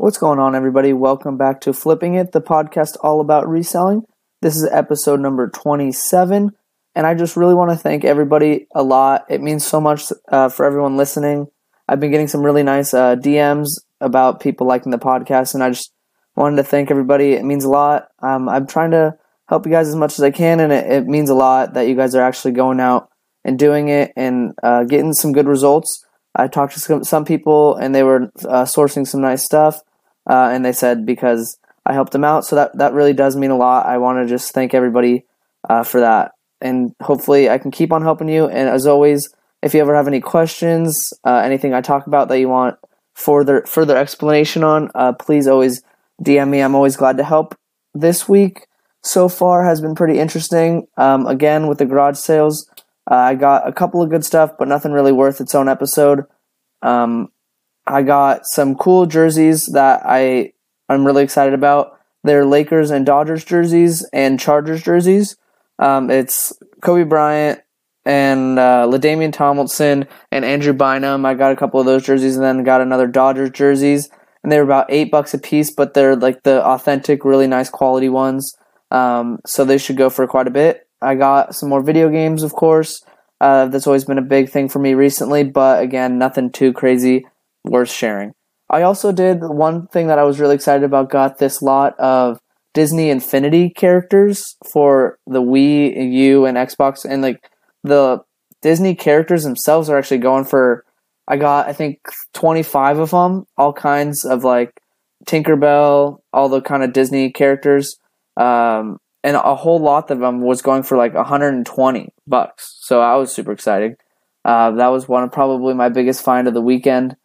What's going on, everybody? Welcome back to Flipping It, the podcast all about reselling. This is episode number 27, and I just really want to thank everybody a lot. It means so much uh, for everyone listening. I've been getting some really nice uh, DMs about people liking the podcast, and I just wanted to thank everybody. It means a lot. Um, I'm trying to help you guys as much as I can, and it, it, means a lot that you guys are actually going out and doing it and uh, getting some good results. I talked to some, some people, and they were uh, sourcing some nice stuff uh, and they said because I helped them out. So that that really does mean a lot. I want to just thank everybody uh, for that, and hopefully I can keep on helping you. And as always, if you ever have any questions, uh, anything I talk about that you want further further explanation on, uh, please always DM me. I'm always glad to help. This week so far has been pretty interesting. Um, again with the garage sales. Uh, I got a couple of good stuff, but nothing really worth its own episode. Um, I got some cool jerseys that I I'm really excited about. They're Lakers and Dodgers jerseys and Chargers jerseys. Um, it's Kobe Bryant and uh, LaDainian Tomlinson and Andrew Bynum. I got a couple of those jerseys and then got another Dodgers jerseys. And they were about eight bucks a piece, but they're like the authentic, really nice quality ones. Um, so they should go for quite a bit. I got some more video games, of course. Uh, that's always been a big thing for me recently, but again, nothing too crazy worth sharing. I also did one thing that I was really excited about. Got this lot of Disney Infinity characters for the Wii U and Xbox, and like the Disney characters themselves are actually going for. I got I think twenty five of them, all kinds of like Tinkerbell, all the kind of Disney characters, um, and a whole lot of them was going for like hundred and twenty bucks. So I was super excited. Uh, that was one of probably my biggest find of the weekend.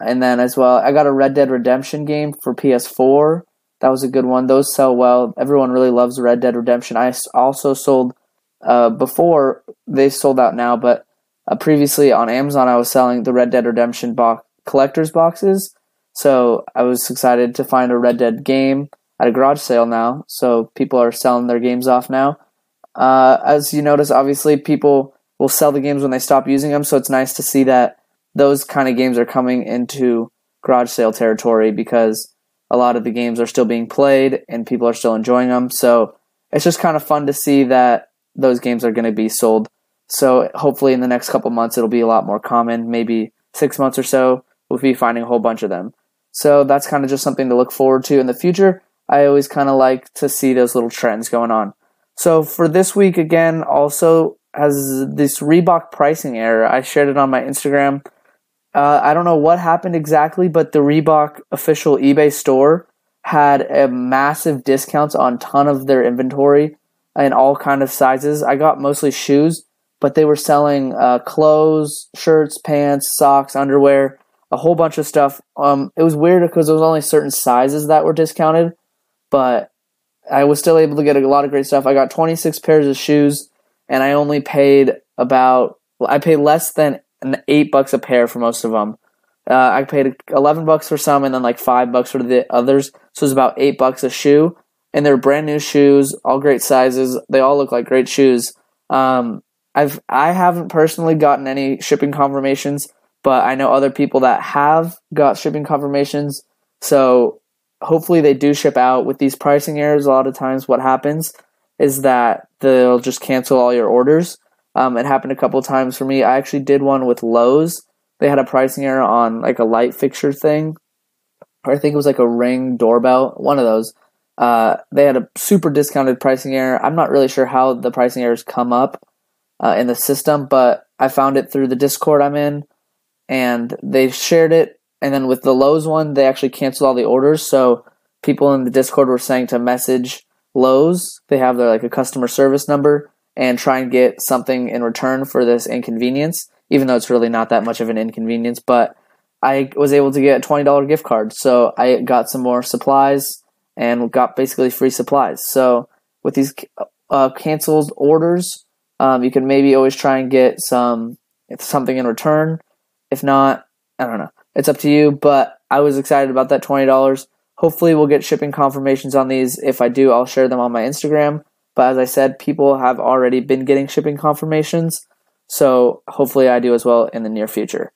And then as well, I got a Red Dead Redemption game for PS4. That was a good one. Those sell well. Everyone really loves Red Dead Redemption. I also sold uh, before they sold out now, but uh, previously on Amazon I was selling the Red Dead Redemption box collector's boxes. So I was excited to find a Red Dead game at a garage sale now. So people are selling their games off now. Uh, as you notice, obviously people will sell the games when they stop using them. So it's nice to see that those kind of games are coming into garage sale territory because a lot of the games are still being played and people are still enjoying them. So it's just kind of fun to see that those games are going to be sold. So hopefully in the next couple months it'll be a lot more common. Maybe six months or so we'll be finding a whole bunch of them. So that's kind of just something to look forward to in the future. I always kind of like to see those little trends going on. So for this week again, also has this Reebok pricing error. I shared it on my Instagram. Uh, I don't know what happened exactly, but the Reebok official eBay store had a massive discounts on ton of their inventory in all kind of sizes. I got mostly shoes, but they were selling uh, clothes, shirts, pants, socks, underwear, a whole bunch of stuff. Um, it was weird because there was only certain sizes that were discounted, but I was still able to get a lot of great stuff. I got 26 pairs of shoes, and I only paid about I paid less than and eight bucks a pair for most of them. Uh, I paid eleven bucks for some, and then like five bucks for the others. So it was about eight bucks a shoe, and they're brand new shoes, all great sizes. They all look like great shoes. Um, I've I haven't personally gotten any shipping confirmations, but I know other people that have got shipping confirmations. So hopefully they do ship out. With these pricing errors, a lot of times what happens is that they'll just cancel all your orders. Um, it happened a couple times for me. I actually did one with Lowe's. They had a pricing error on like a light fixture thing, or I think it was like a ring doorbell, one of those. Uh, they had a super discounted pricing error. I'm not really sure how the pricing errors come up uh, in the system, but I found it through the Discord I'm in, and they shared it. And then with the Lowe's one, they actually canceled all the orders. So people in the Discord were saying to message Lowe's. They have their like a customer service number and try and get something in return for this inconvenience, even though it's really not that much of an inconvenience. But I was able to get a $20 gift card. So I got some more supplies and got basically free supplies. So with these uh, canceled orders, um, you can maybe always try and get some something in return. If not, I don't know. It's up to you, but I was excited about that $20. Hopefully, we'll get shipping confirmations on these. If I do, I'll share them on my Instagram. But as I said, people have already been getting shipping confirmations. So hopefully I do as well in the near future.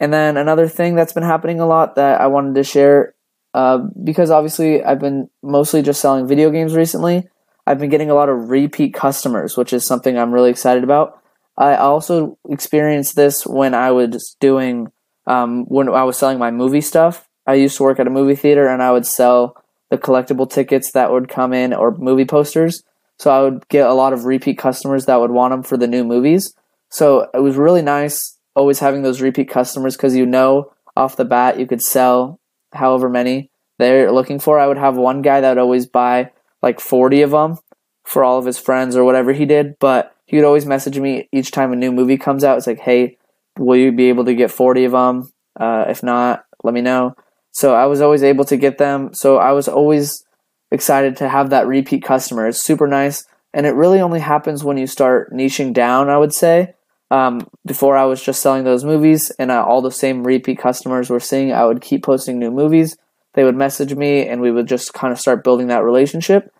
And then another thing that's been happening a lot that I wanted to share uh, because obviously I've been mostly just selling video games recently. I've been getting a lot of repeat customers, which is something I'm really excited about. I also experienced this when I was doing um, when I was selling my movie stuff. I used to work at a movie theater, and I would sell the collectible tickets that would come in or movie posters. So I would get a lot of repeat customers that would want them for the new movies. So it was really nice always having those repeat customers because you know off the bat you could sell however many they're looking for. I would have one guy that would always buy like 40 of them for all of his friends or whatever he did, but he would always message me each time a new movie comes out. It's like, hey, will you be able to get 40 of them? Uh, if not, let me know. So I was always able to get them. So I was always excited to have that repeat customer. It's super nice. And it really only happens when you start niching down, I would say. Um, before I was just selling those movies and uh, all the same repeat customers were seeing, I would keep posting new movies. They would message me and we would just kind of start building that relationship.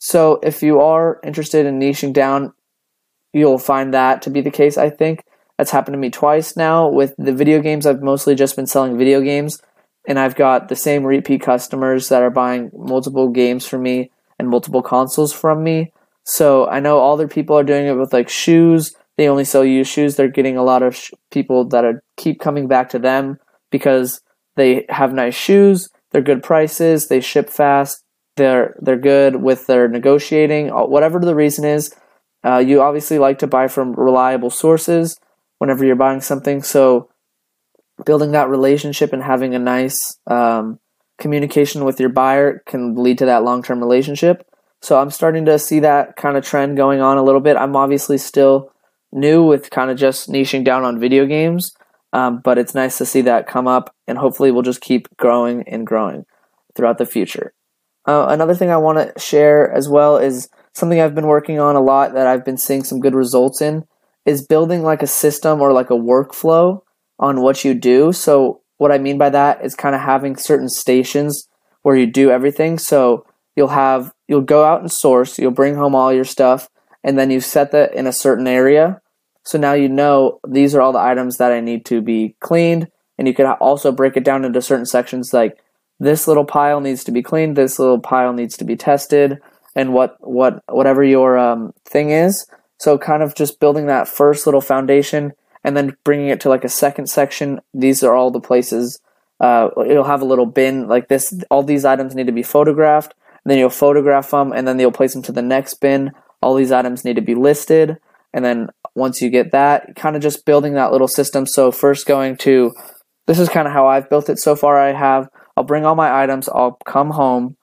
So if you are interested in niching down, you'll find that to be the case, I think. That's happened to me twice now. With the video games, I've mostly just been selling video games and I've got the same repeat customers that are buying multiple games from me and multiple consoles from me. So I know all their people are doing it with like shoes. They only sell used shoes. They're getting a lot of sh- people that are keep coming back to them because they have nice shoes. They're good prices. They ship fast. They're they're good with their negotiating. Whatever the reason is, uh, you obviously like to buy from reliable sources whenever you're buying something. So building that relationship and having a nice um, communication with your buyer can lead to that long term relationship. So I'm starting to see that kind of trend going on a little bit. I'm obviously still new with kind of just niching down on video games, um, but it's nice to see that come up, and hopefully we'll just keep growing and growing throughout the future. Uh, another thing I want to share as well is something I've been working on a lot that I've been seeing some good results in is building like a system or like a workflow on what you do. So what I mean by that is kind of having certain stations where you do everything. So you'll have you'll go out and source, you'll bring home all your stuff, and then you set that in a certain area. So now you know these are all the items that I need to be cleaned, and you can also break it down into certain sections like this little pile needs to be cleaned, this little pile needs to be tested, and what what whatever your um, thing is. So kind of just building that first little foundation and then bringing it to like a second section. These are all the places. Uh, it'll have a little bin like this. All these items need to be photographed. then you'll photograph them, and then you'll place them to the next bin. All these items need to be listed, and then once you get that, kind of just building that little system. So first going to this is kind of how I've built it so far. I have I'll bring all my items. I'll come home.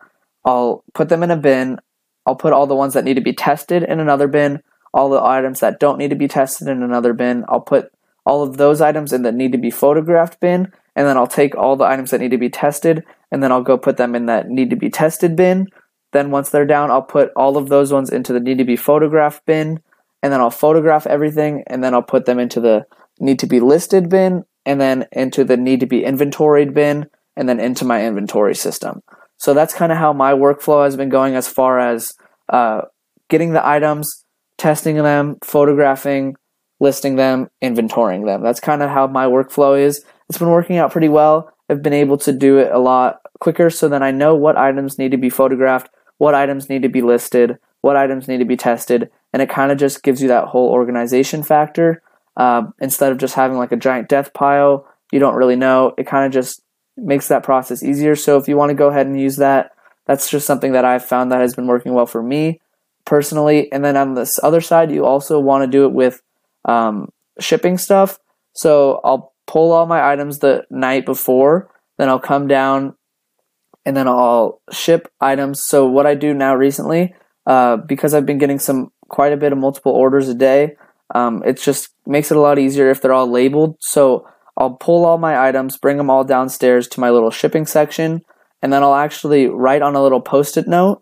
I'll put them in a bin. I'll put all the ones that need to be tested in another bin all the items that don't need to be tested in another bin. I'll put all of those items in that need to be photographed bin, and then I'll take all the items that need to be tested, and then I'll go put them in that need to be tested bin. Then once they're down, I'll put all of those ones into the need to be photographed bin, and then I'll photograph everything, and then I'll put them into the need to be listed bin, and then into the need to be inventoried bin, and then into my inventory system. So that's kind of how my workflow has been going as far as uh, getting the items, testing them, photographing, listing them, inventorying them. That's kind of how my workflow is. It's been working out pretty well. I've been able to do it a lot quicker so then I know what items need to be photographed, what items need to be listed, what items need to be tested, and it kind of just gives you that whole organization factor. Uh, instead of just having like a giant death pile, you don't really know. It kind of just makes that process easier. So if you want to go ahead and use that, that's just something that I've found that has been working well for me personally. And then on this other side, you also want to do it with um, shipping stuff. So I'll pull all my items the night before, then I'll come down and then I'll ship items. So what I do now recently, uh, because I've been getting some quite a bit of multiple orders a day, um, it just makes it a lot easier if they're all labeled. So I'll pull all my items, bring them all downstairs to my little shipping section, and then I'll actually write on a little post-it note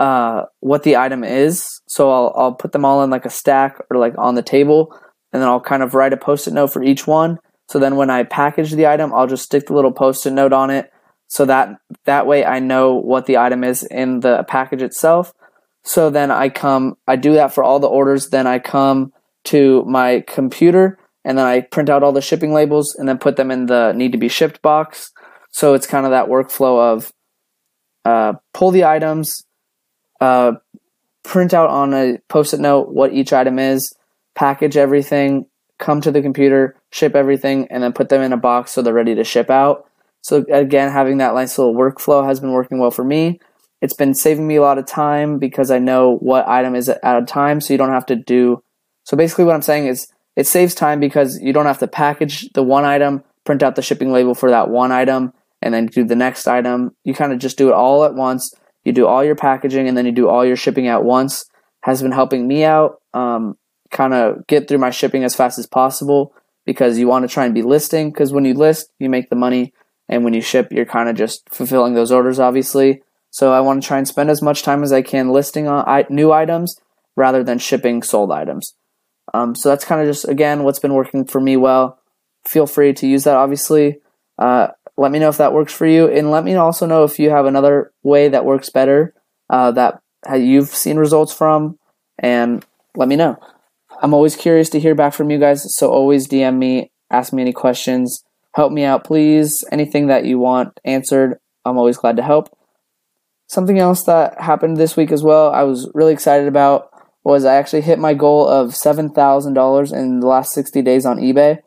uh, what the item is. So I'll I'll put them all in like a stack or like on the table, and then I'll kind of write a post-it note for each one. So then when I package the item, I'll just stick the little post-it note on it, so that that way I know what the item is in the package itself. So then I come, I do that for all the orders. Then I come to my computer and then I print out all the shipping labels and then put them in the need to be shipped box. So it's kind of that workflow of uh, pull the items, uh, print out on a post it note what each item is, package everything, come to the computer, ship everything, and then put them in a box so they're ready to ship out. So, again, having that nice little workflow has been working well for me. It's been saving me a lot of time because I know what item is at a time, so you don't have to do. So, basically, what I'm saying is it saves time because you don't have to package the one item, print out the shipping label for that one item, and then do the next item. You kind of just do it all at once. You do all your packaging and then you do all your shipping at once. Has been helping me out, um, kind of get through my shipping as fast as possible because you want to try and be listing. Because when you list, you make the money, and when you ship, you're kind of just fulfilling those orders, obviously. So I want to try and spend as much time as I can listing on new items rather than shipping sold items. Um, so that's kind of just again what's been working for me well. Feel free to use that, obviously. Uh, let me know if that works for you, and let me also know if you have another way that works better uh, that you've seen results from, and let me know. I'm always curious to hear back from you guys, so always DM me, ask me any questions, help me out, please. Anything that you want answered, I'm always glad to help. Something else that happened this week as well, I was really excited about was I actually hit my goal of $7,000 in the last 60 days on eBay.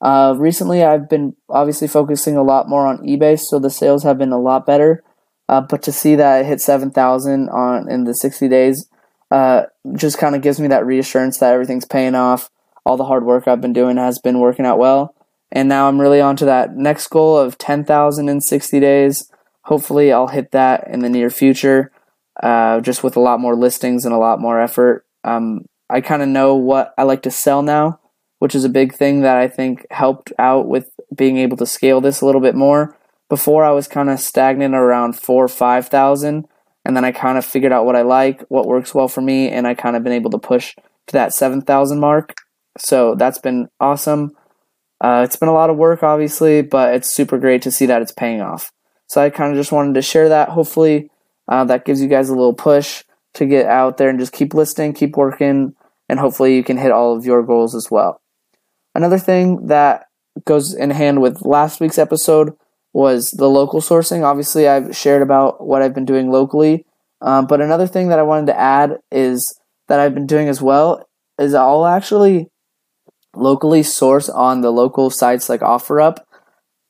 Uh, recently, I've been obviously focusing a lot more on eBay, so the sales have been a lot better. Uh, but to see that it hit seven thousand on in the sixty days, uh, just kind of gives me that reassurance that everything's paying off. All the hard work I've been doing has been working out well, and now I'm really on to that next goal of ten thousand in sixty days. Hopefully, I'll hit that in the near future, uh, just with a lot more listings and a lot more effort. Um, I kind of know what I like to sell now which is a big thing that I think helped out with being able to scale this a little bit more. Before I was kind of stagnant around four or five thousand, and then I kind of figured out what I like, what works well for me, and I kind of been able to push to that seven thousand mark. So that's been awesome. Uh, it's been a lot of work, obviously, but it's super great to see that it's paying off. So I kind of just wanted to share that. Hopefully, uh, that gives you guys a little push to get out there and just keep listing, keep working, and hopefully you can hit all of your goals as well. Another thing that goes in hand with last week's episode was the local sourcing. Obviously, I've shared about what I've been doing locally, um, but another thing that I wanted to add is that I've been doing as well is I'll actually locally source on the local sites like OfferUp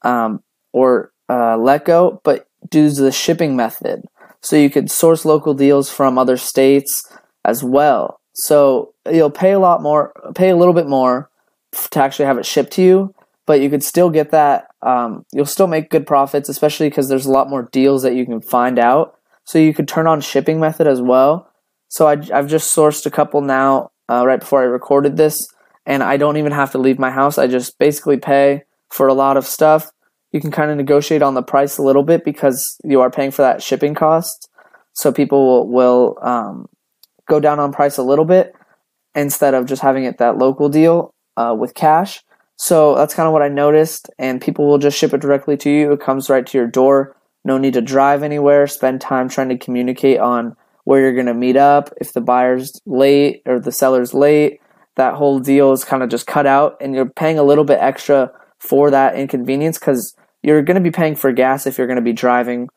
um, or uh, Letgo, but do the shipping method. So you could source local deals from other states as well. So you'll pay a lot more, pay a little bit more, to actually have it shipped to you, but you could still get that. Um, you'll still make good profits, especially because there's a lot more deals that you can find out. So you could turn on shipping method as well. So I, have just sourced a couple now uh, right before I recorded this, and I don't even have to leave my house. I just basically pay for a lot of stuff. You can kind of negotiate on the price a little bit because you are paying for that shipping cost. So people will, will um, go down on price a little bit instead of just having it that local deal uh, with cash. So that's kind of what I noticed, and people will just ship it directly to you. It comes right to your door. No need to drive anywhere, spend time trying to communicate on where you're going to meet up. If the buyer's late or the seller's late, that whole deal is kind of just cut out, and you're paying a little bit extra for that inconvenience because you're going to be paying for gas if you're going to be driving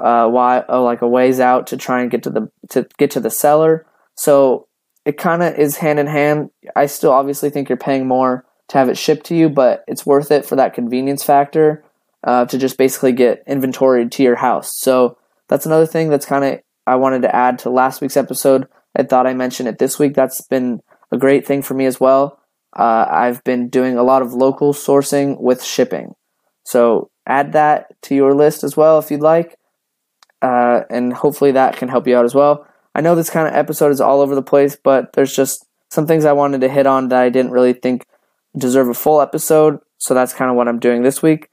uh, uh, like a ways out to try and get to the to get to the seller. So it kind of is hand in hand. I still obviously think you're paying more to have it shipped to you, but it's worth it for that convenience factor uh, to just basically get inventory to your house. So that's another thing that's kind of I wanted to add to last week's episode. I thought I mentioned it this week. That's been a great thing for me as well. Uh, I've been doing a lot of local sourcing with shipping. So add that to your list as well if you'd like. Uh, and hopefully that can help you out as well. I know this kind of episode is all over the place, but there's just some things I wanted to hit on that I didn't really think deserve a full episode. So that's kind of what I'm doing this week.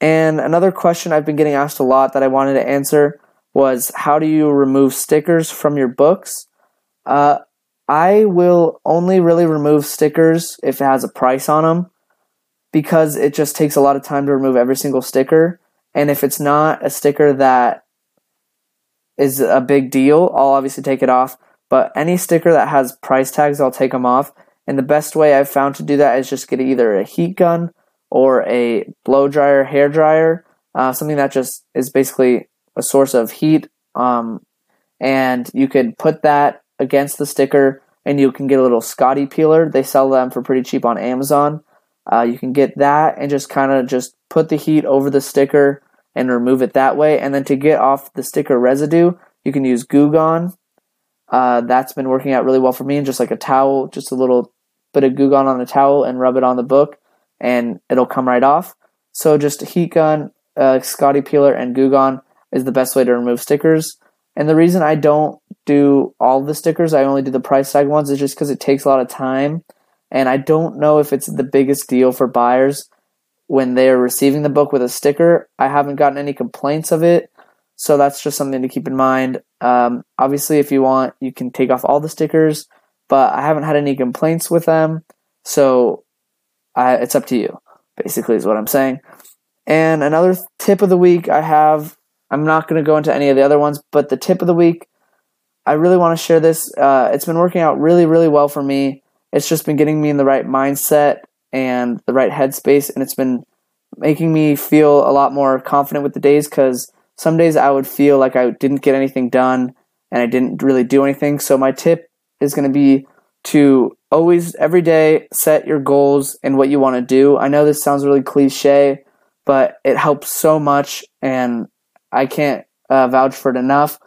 And another question I've been getting asked a lot that I wanted to answer was how do you remove stickers from your books? Uh, I will only really remove stickers if it has a price on them because it just takes a lot of time to remove every single sticker. And if it's not a sticker that is a big deal, I'll obviously take it off. But any sticker that has price tags, I'll take them off. And the best way I've found to do that is just get either a heat gun or a blow dryer, hair dryer, uh, something that just is basically a source of heat. Um, and you could put that against the sticker and you can get a little Scotty peeler. They sell them for pretty cheap on Amazon. Uh, you can get that and just kind of just put the heat over the sticker and remove it that way. And then to get off the sticker residue, you can use Goo Gone. Uh, that's been working out really well for me. And just like a towel, just a little bit of Goo Gone on the towel and rub it on the book, and it'll come right off. So just heat gun, uh, Scotty peeler, and Goo Gone is the best way to remove stickers. And the reason I don't do all the stickers, I only do the price tag ones, is just because it takes a lot of time. And I don't know if it's the biggest deal for buyers when they're receiving the book with a sticker. I haven't gotten any complaints of it. So that's just something to keep in mind. Um, obviously, if you want, you can take off all the stickers, but I haven't had any complaints with them. So I, it's up to you, basically, is what I'm saying. And another tip of the week I have I'm not going to go into any of the other ones, but the tip of the week, I really want to share this. Uh, it's been working out really, really well for me. It's just been getting me in the right mindset and the right headspace, and it's been making me feel a lot more confident with the days because some days I would feel like I didn't get anything done and I didn't really do anything. So, my tip is going to be to always, every day, set your goals and what you want to do. I know this sounds really cliche, but it helps so much. And I can't uh, vouch for it enough.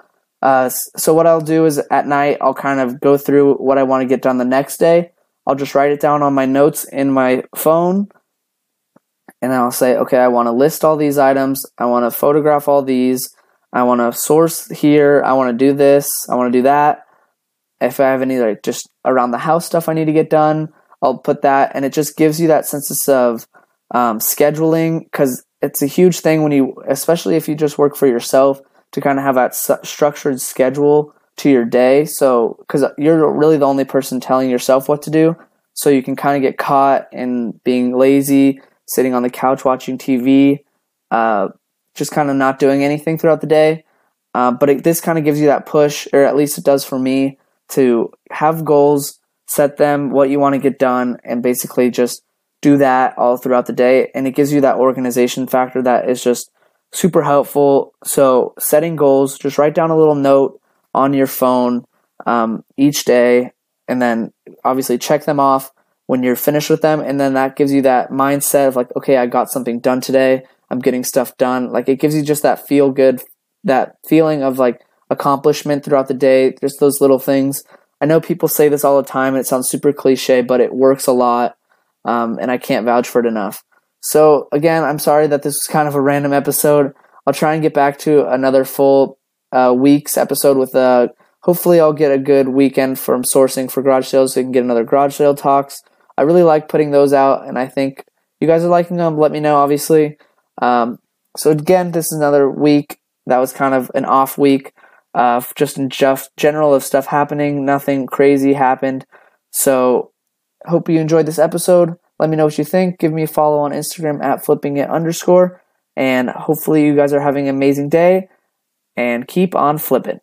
Uh, so what I'll do is at night I'll kind of go through what I want to get done the next day. I'll just write it down on my notes in my phone, and I'll say, okay, I want to list all these items. I want to photograph all these. I want to source here. I want to do this. I want to do that. If I have any like just around the house stuff I need to get done, I'll put that, and it just gives you that sense of um, scheduling because it's a huge thing when you, especially if you just work for yourself, to kind of have that structured schedule to your day. So, because you're really the only person telling yourself what to do. So you can kind of get caught in being lazy, sitting on the couch watching TV, uh, just kind of not doing anything throughout the day. Uh, but it, this kind of gives you that push, or at least it does for me, to have goals, set them, what you want to get done, and basically just do that all throughout the day and it gives you that organization factor that is just super helpful so setting goals just write down a little note on your phone um, each day and then obviously check them off when you're finished with them and then that gives you that mindset of like okay i got something done today i'm getting stuff done like it gives you just that feel good that feeling of like accomplishment throughout the day just those little things i know people say this all the time and it sounds super cliche but it works a lot um, and I can't vouch for it enough. So again, I'm sorry that this was kind of a random episode. I'll try and get back to another full uh, week's episode with a. Hopefully, I'll get a good weekend from sourcing for garage sales, so we can get another garage sale talks. I really like putting those out, and I think you guys are liking them. Let me know, obviously. Um, so again, this is another week that was kind of an off week, uh, just in just general of stuff happening. Nothing crazy happened. So hope you enjoyed this episode. Let me know what you think. Give me a follow on Instagram at flipping it underscore. And hopefully, you guys are having an amazing day and keep on flipping.